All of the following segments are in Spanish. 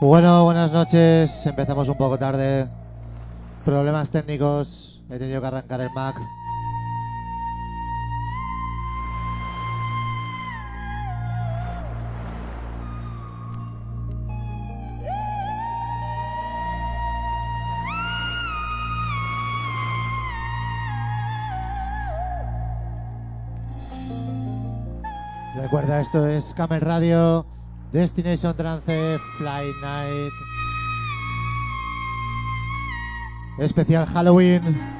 Bueno, buenas noches. Empezamos un poco tarde. Problemas técnicos. He tenido que arrancar el Mac. Recuerda, esto es Camel Radio, Destination Trance, Fly Night. Especial Halloween.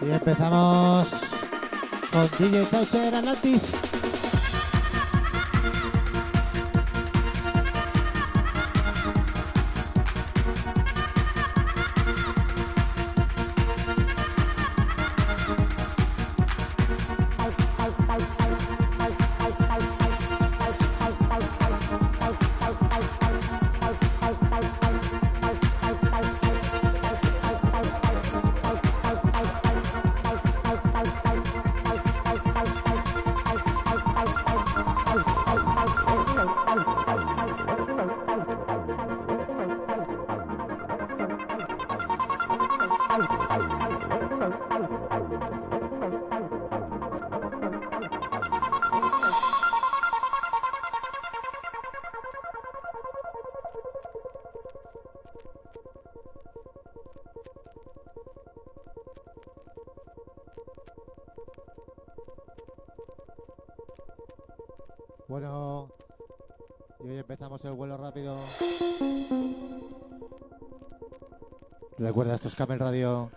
Y empezamos con DJ Saucer Atlantis. Recuerda, esto es Camel Radio.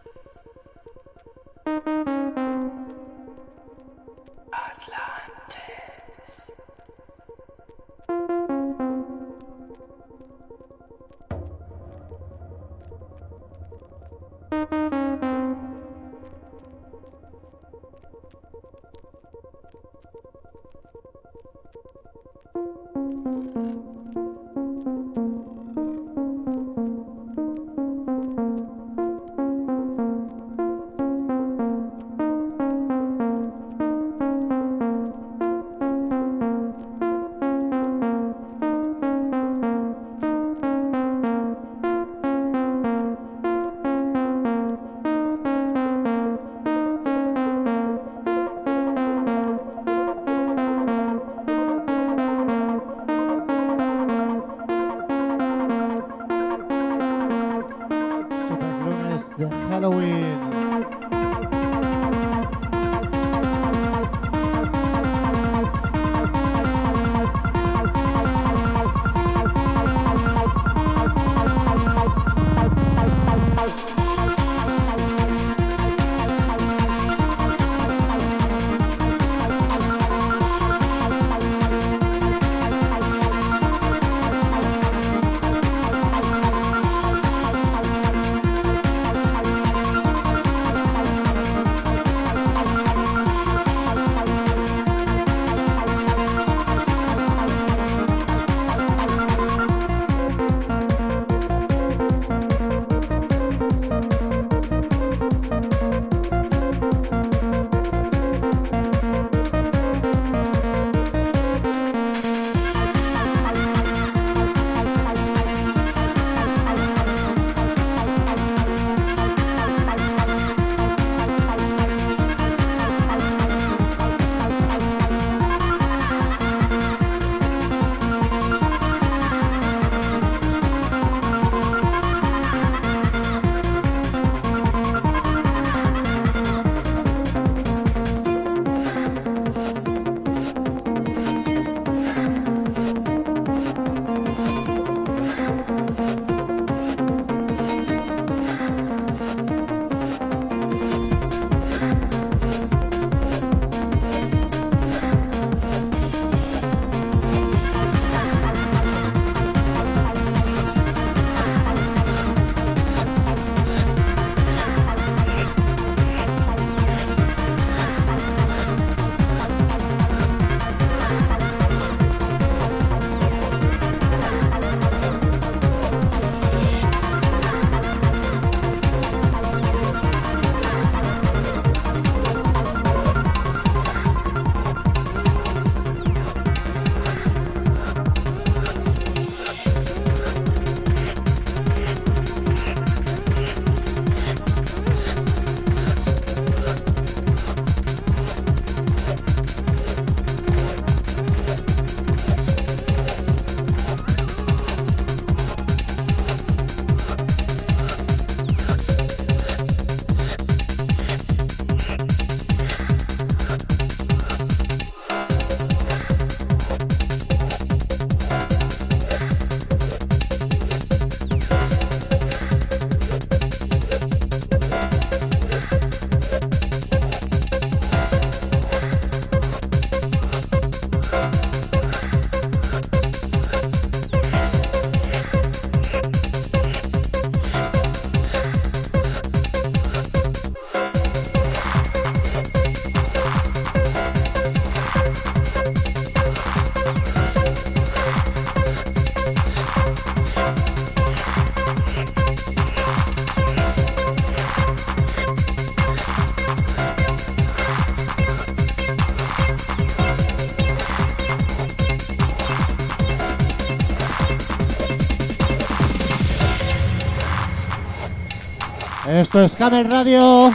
Esto es Camel Radio.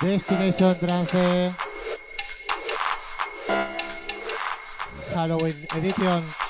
Destination Trance. Halloween Edition.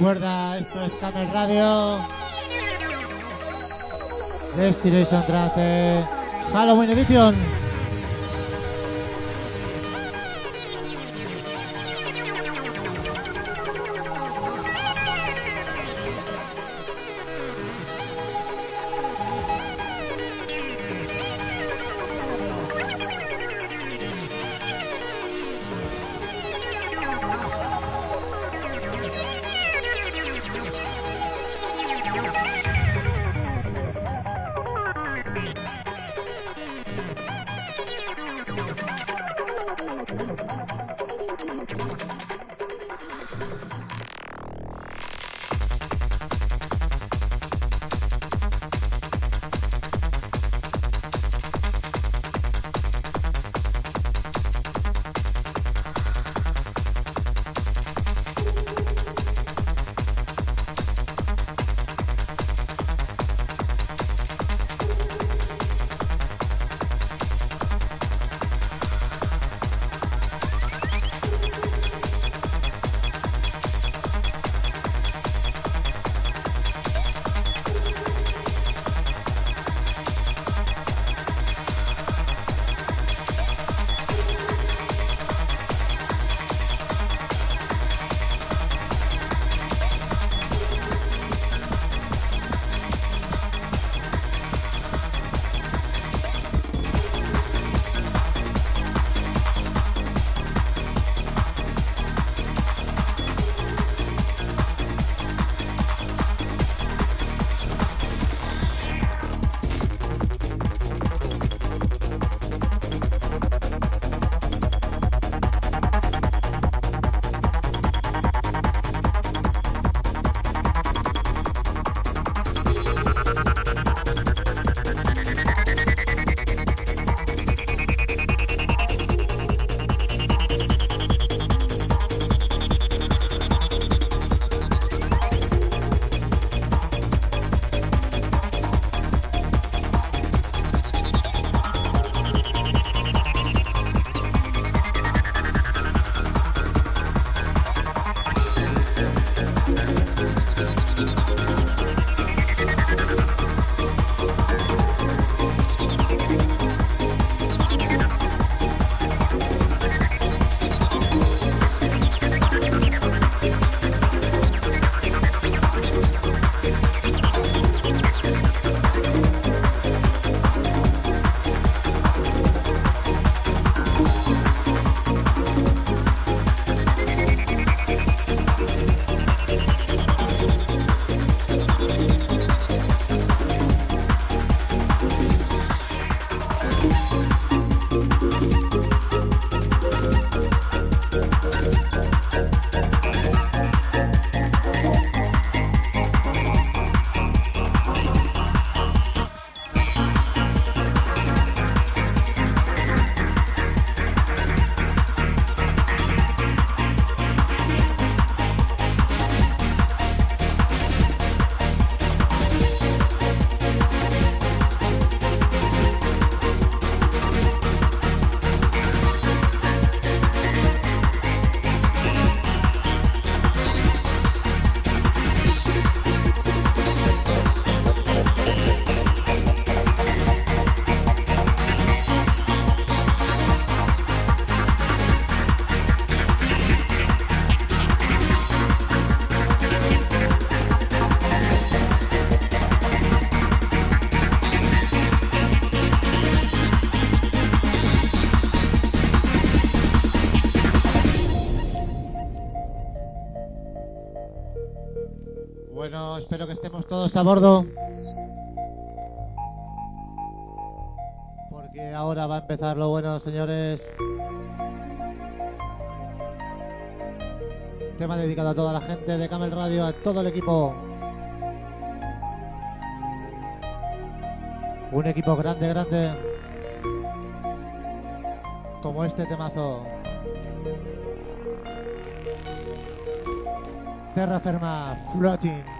Recuerda, esto es Camel Radio. Destination Trance Halloween Edition. Todos a bordo. Porque ahora va a empezar lo bueno, señores. Tema dedicado a toda la gente de Camel Radio, a todo el equipo. Un equipo grande, grande. Como este temazo. Terra Ferma Floating.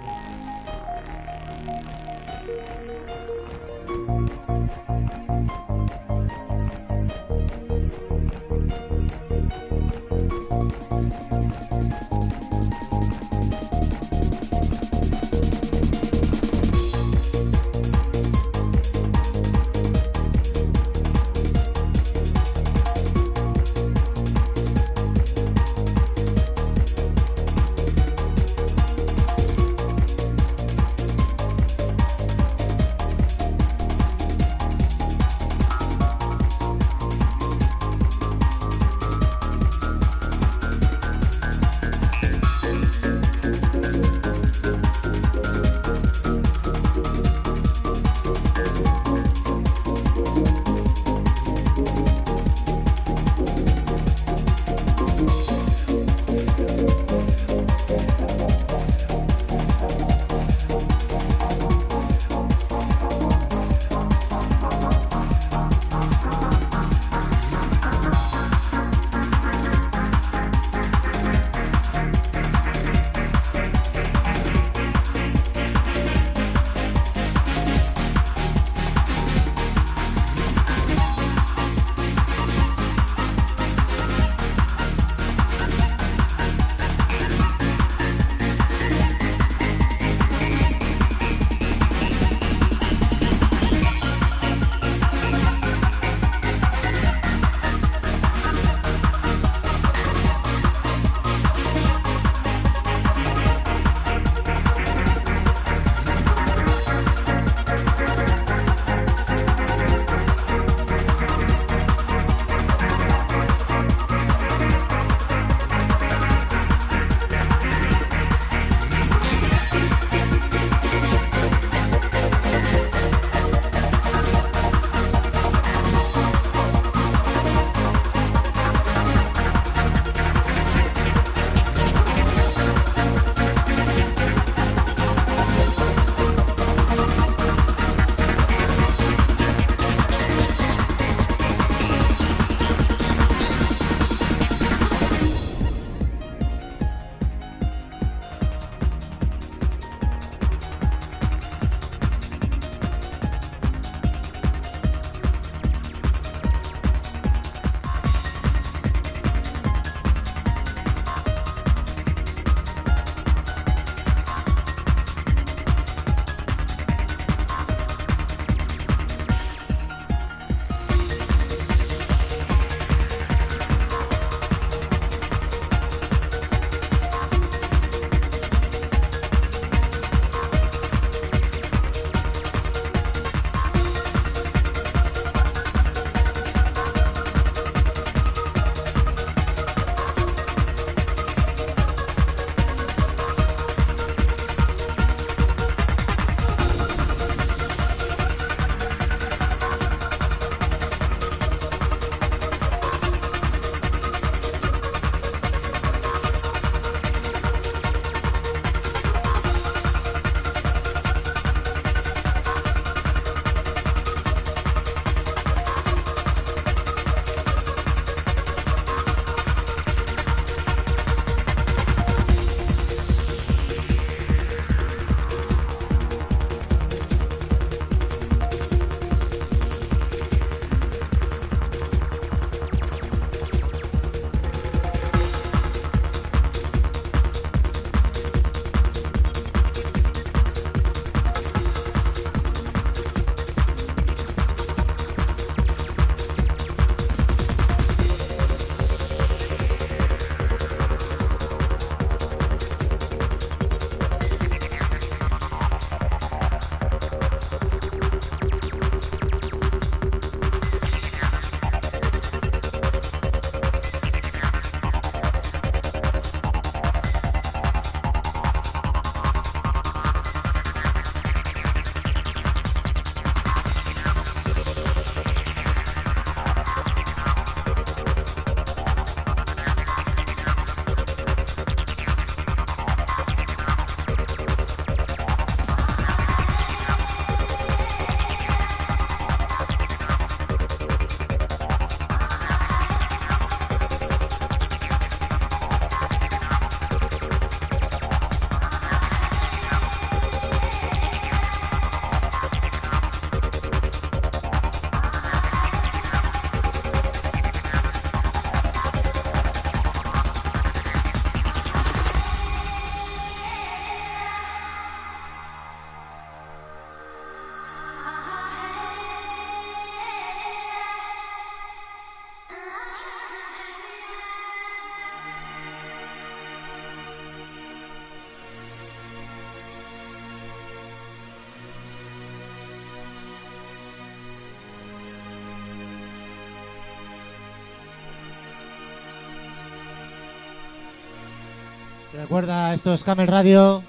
Recuerda, esto es Camel Radio.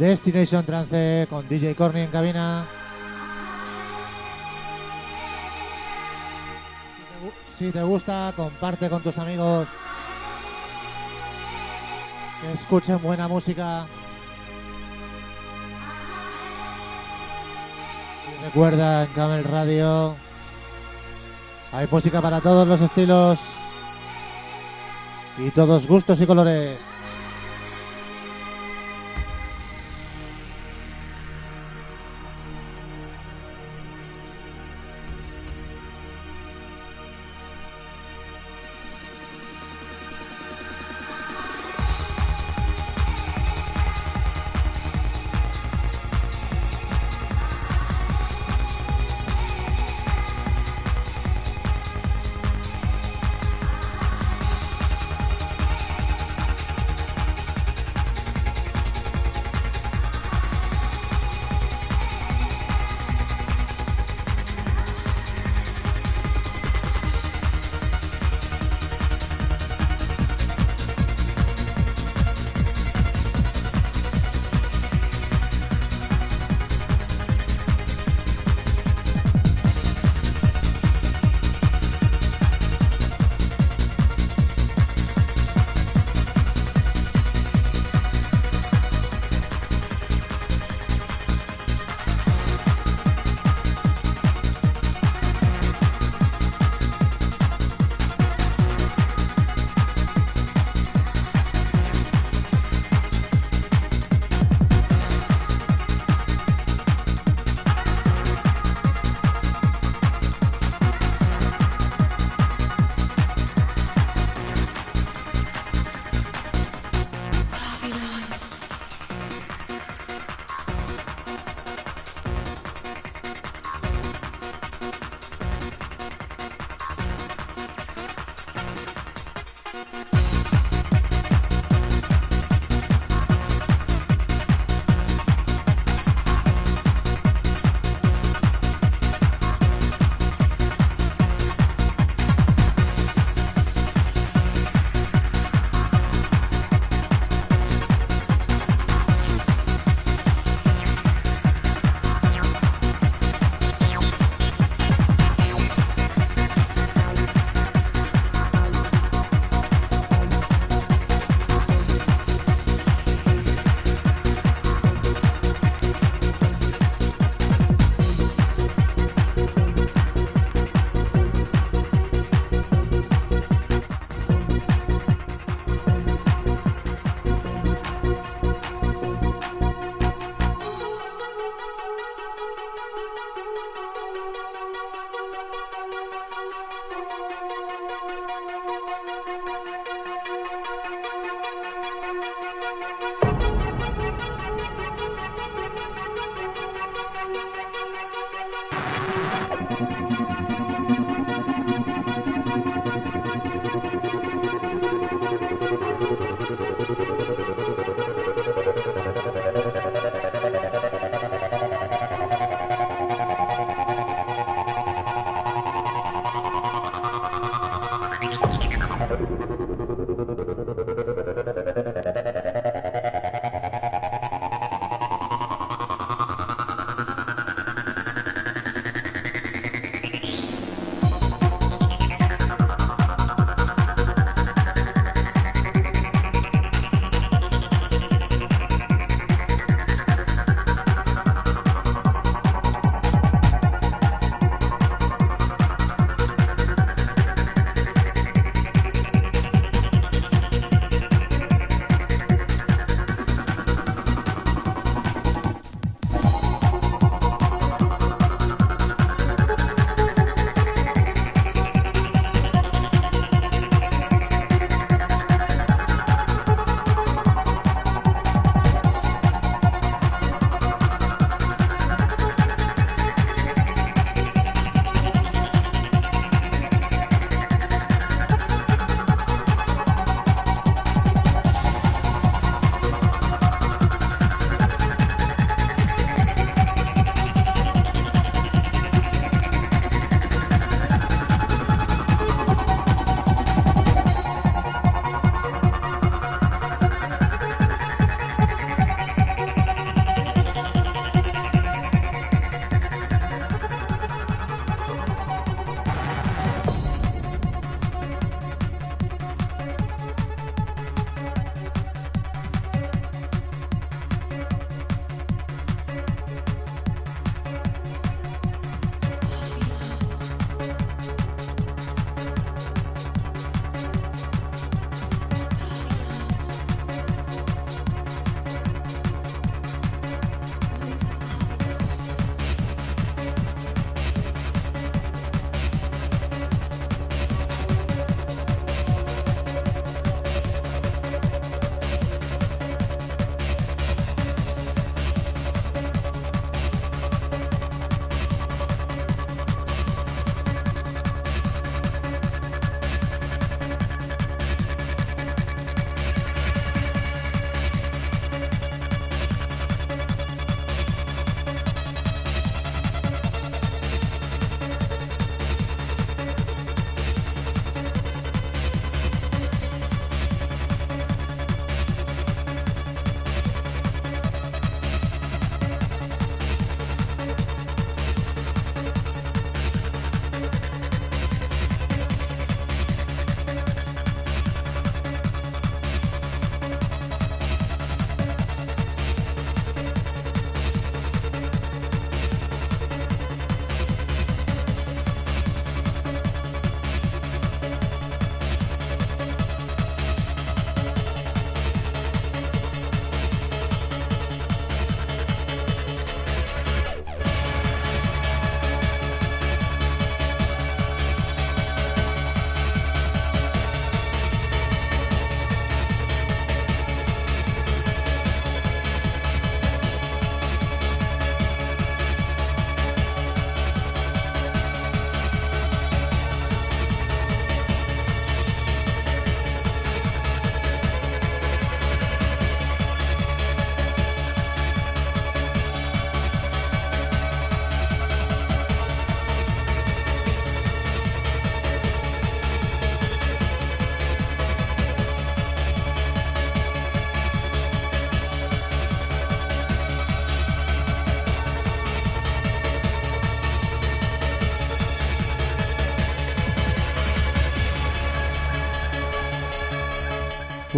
Destination Trance con DJ Corny en cabina. Si te gusta, comparte con tus amigos. Que escuchen buena música. Y recuerda, en Camel Radio hay música para todos los estilos y todos gustos y colores.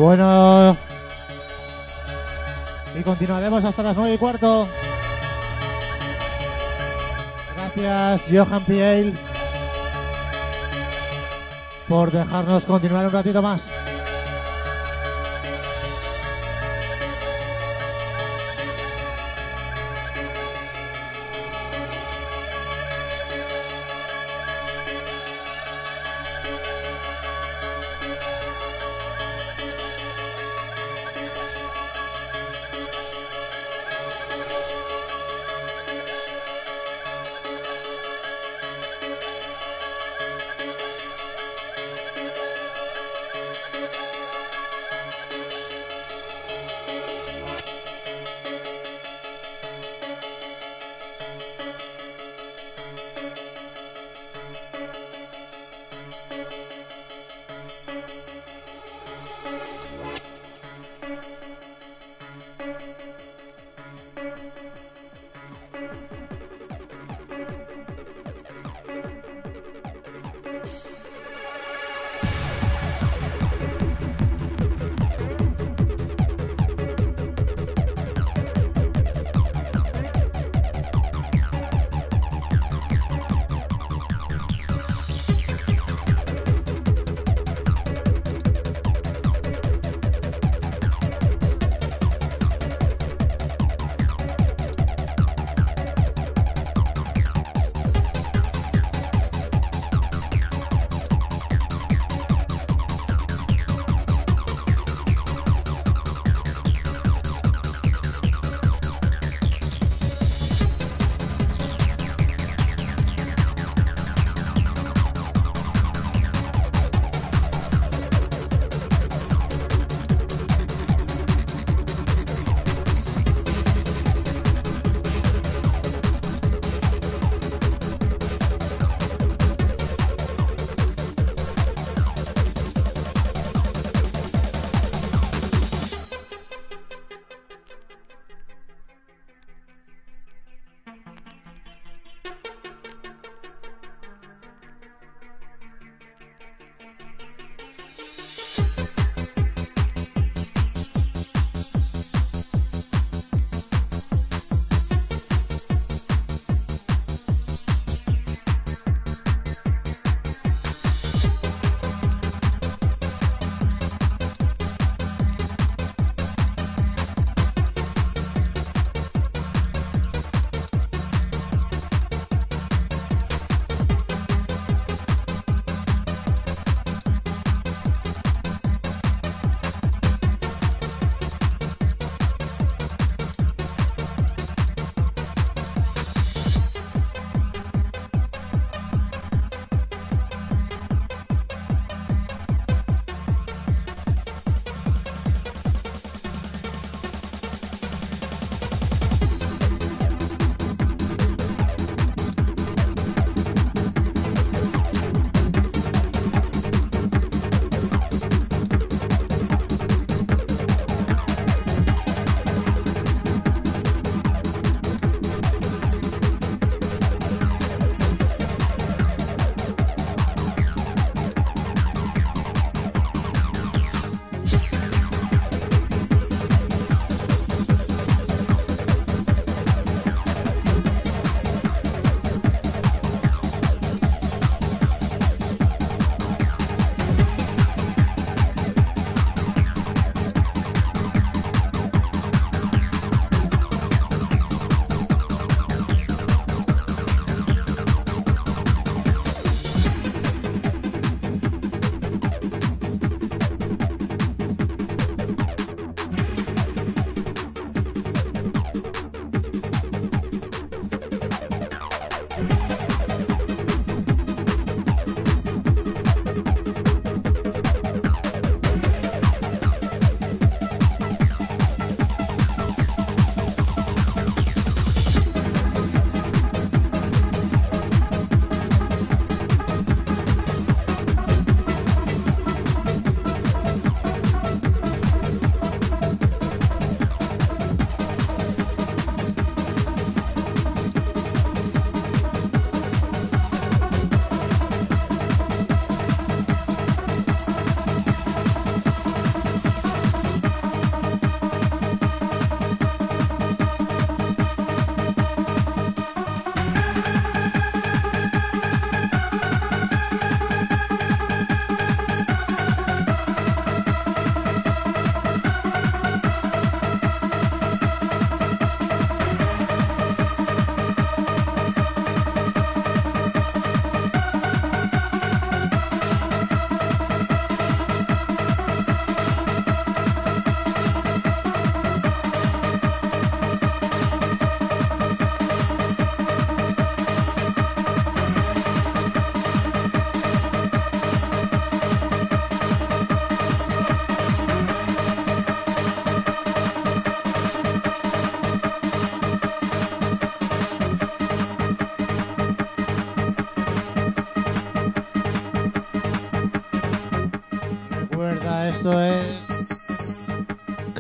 Bueno. Y continuaremos hasta las nueve y cuarto. Gracias, Johan Piel, por dejarnos continuar un ratito más.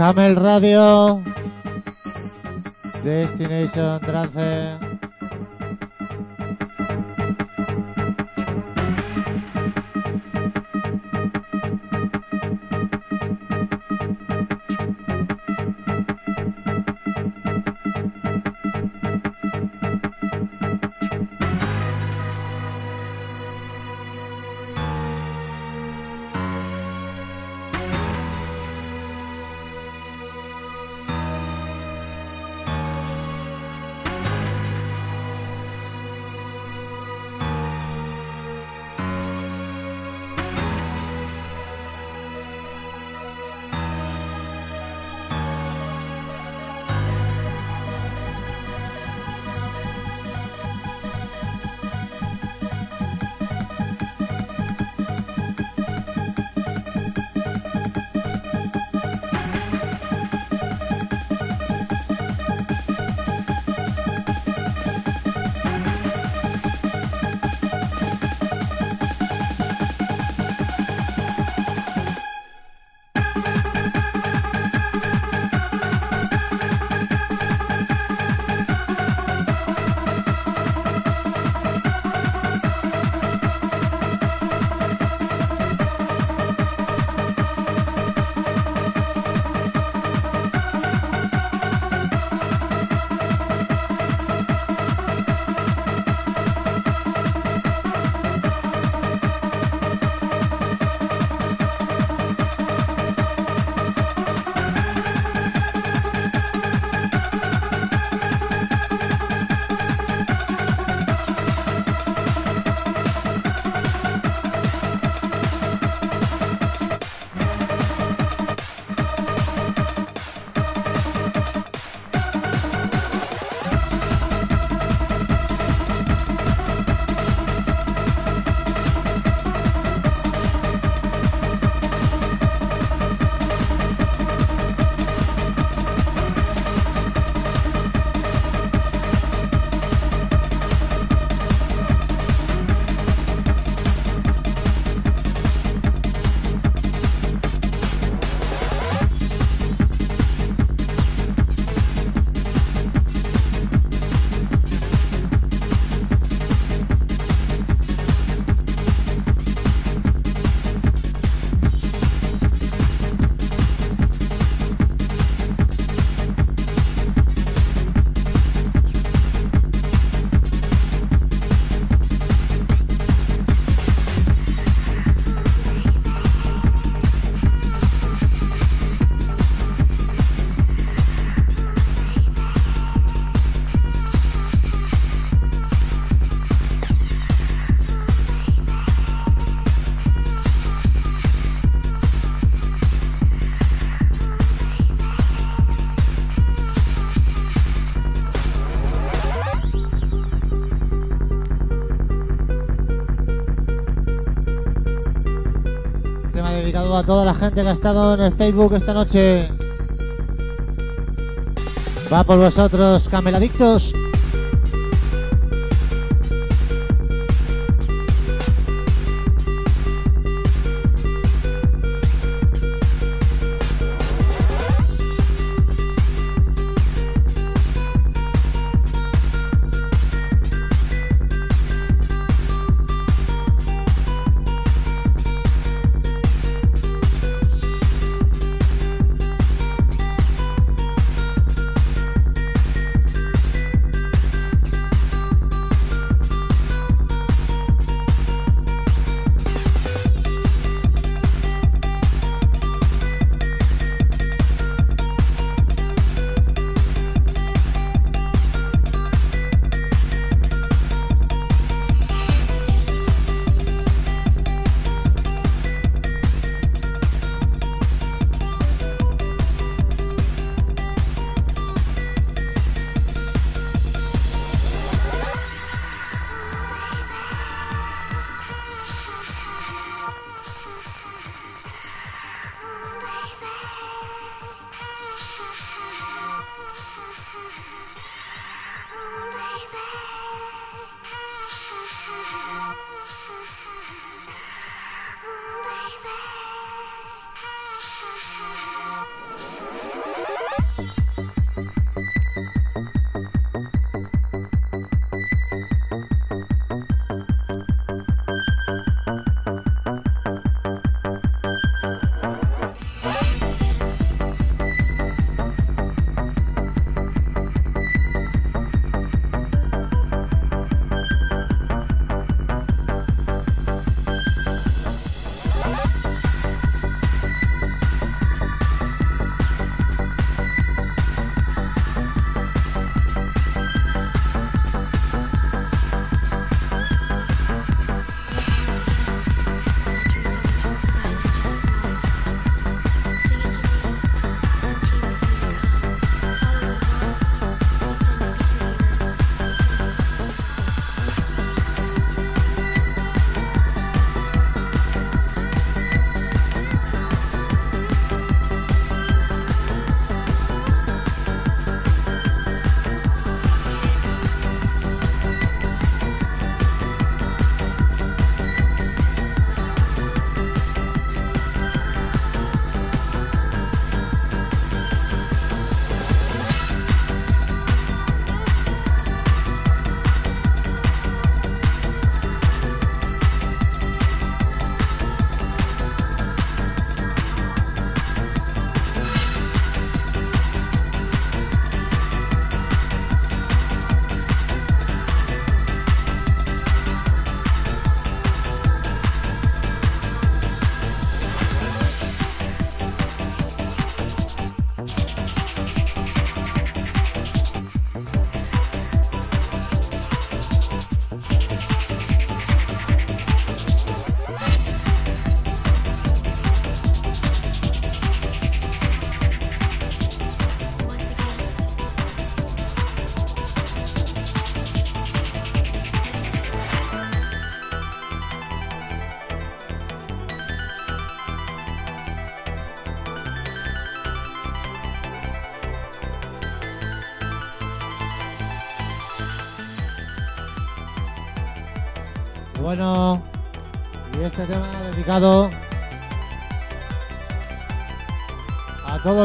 Camel Radio Destination Trance. Toda la gente que ha estado en el Facebook esta noche. Va por vosotros, cameladictos.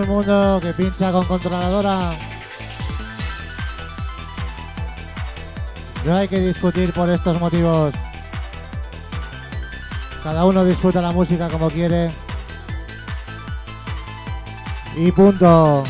Mundo que pincha con controladora. No hay que discutir por estos motivos. Cada uno disfruta la música como quiere. Y punto.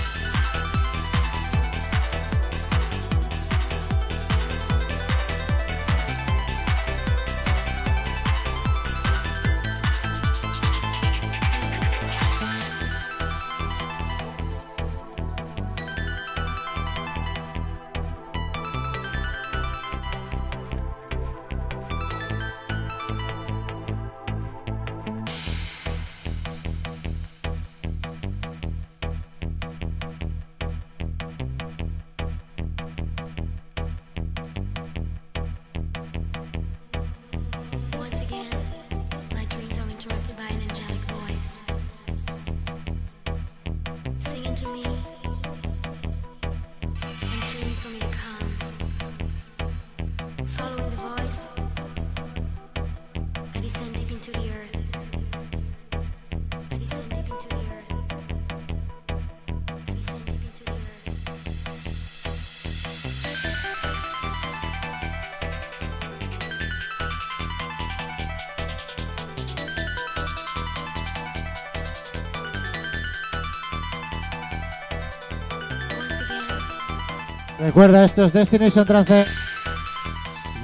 Recuerda, esto es Destination Trance.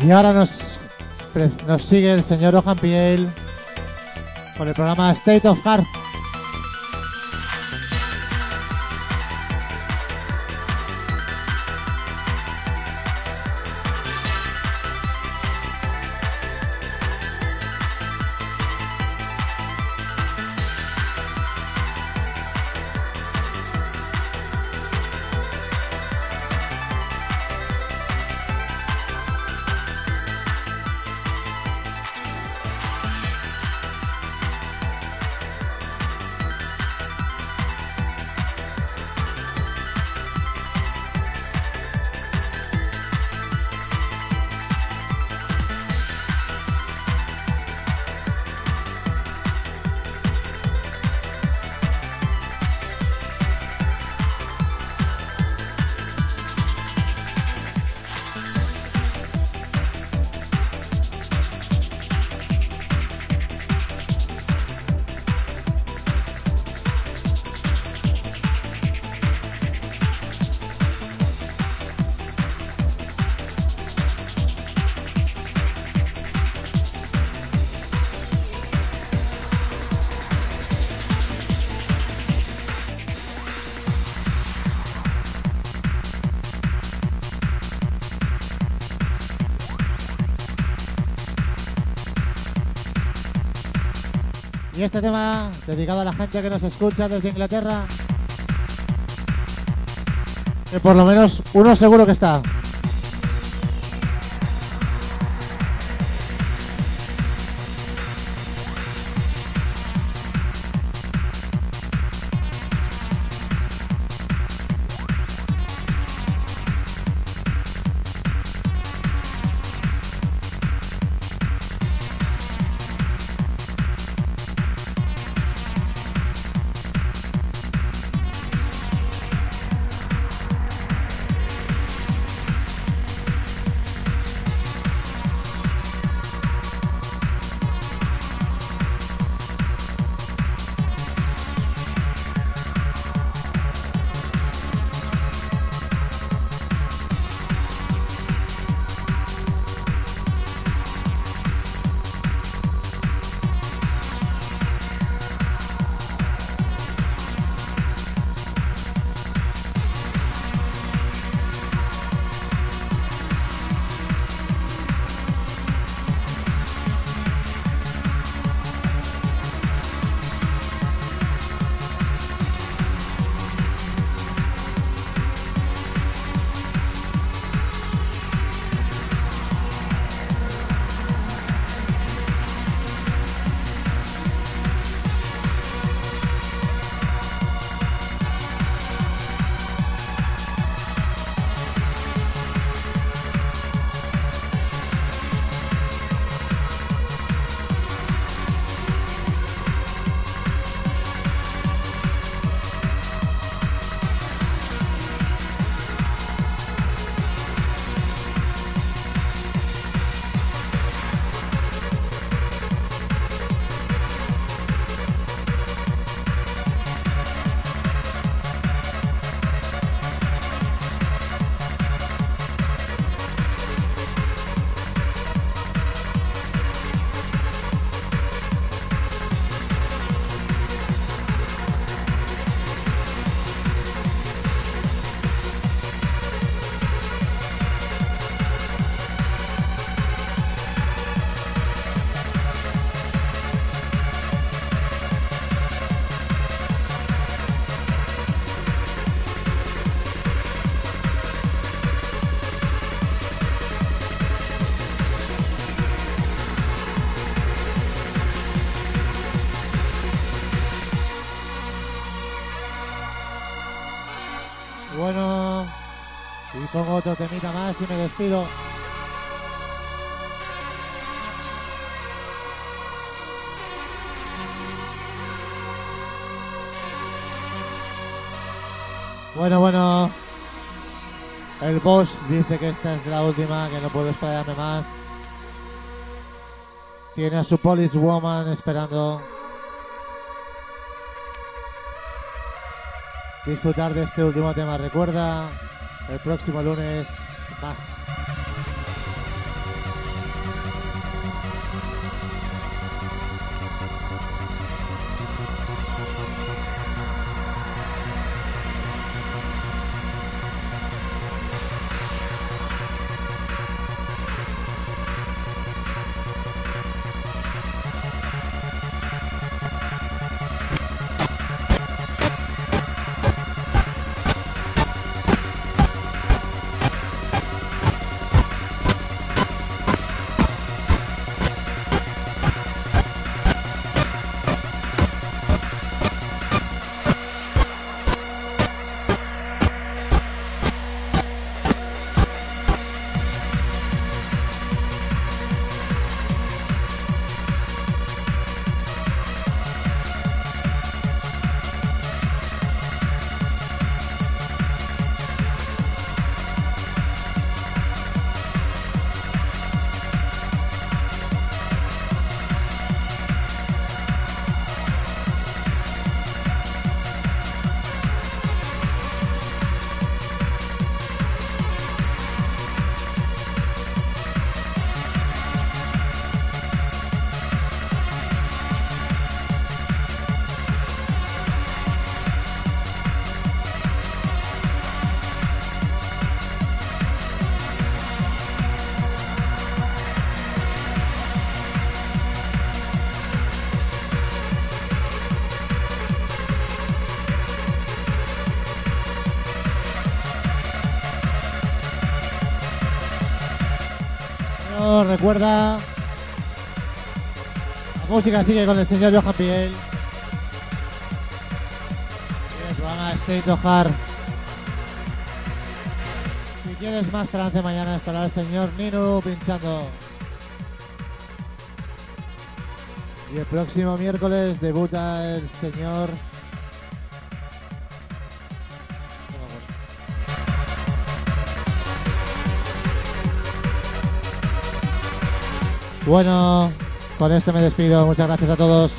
Y ahora nos, nos sigue el señor Ojan Piel con el programa State of Heart. Este tema dedicado a la gente que nos escucha desde Inglaterra. Que por lo menos uno seguro que está. Otro temita más y me despido. Bueno, bueno. El boss dice que esta es la última, que no puedo esperarme más. Tiene a su police woman esperando. Disfrutar de este último tema. Recuerda, el próximo lunes más. Recuerda. La música sigue con el señor Johan Piel. Y el programa State of Heart. Si quieres más trance, mañana estará el señor Nino pinchando. Y el próximo miércoles debuta el señor. Bueno, con esto me despido. Muchas gracias a todos.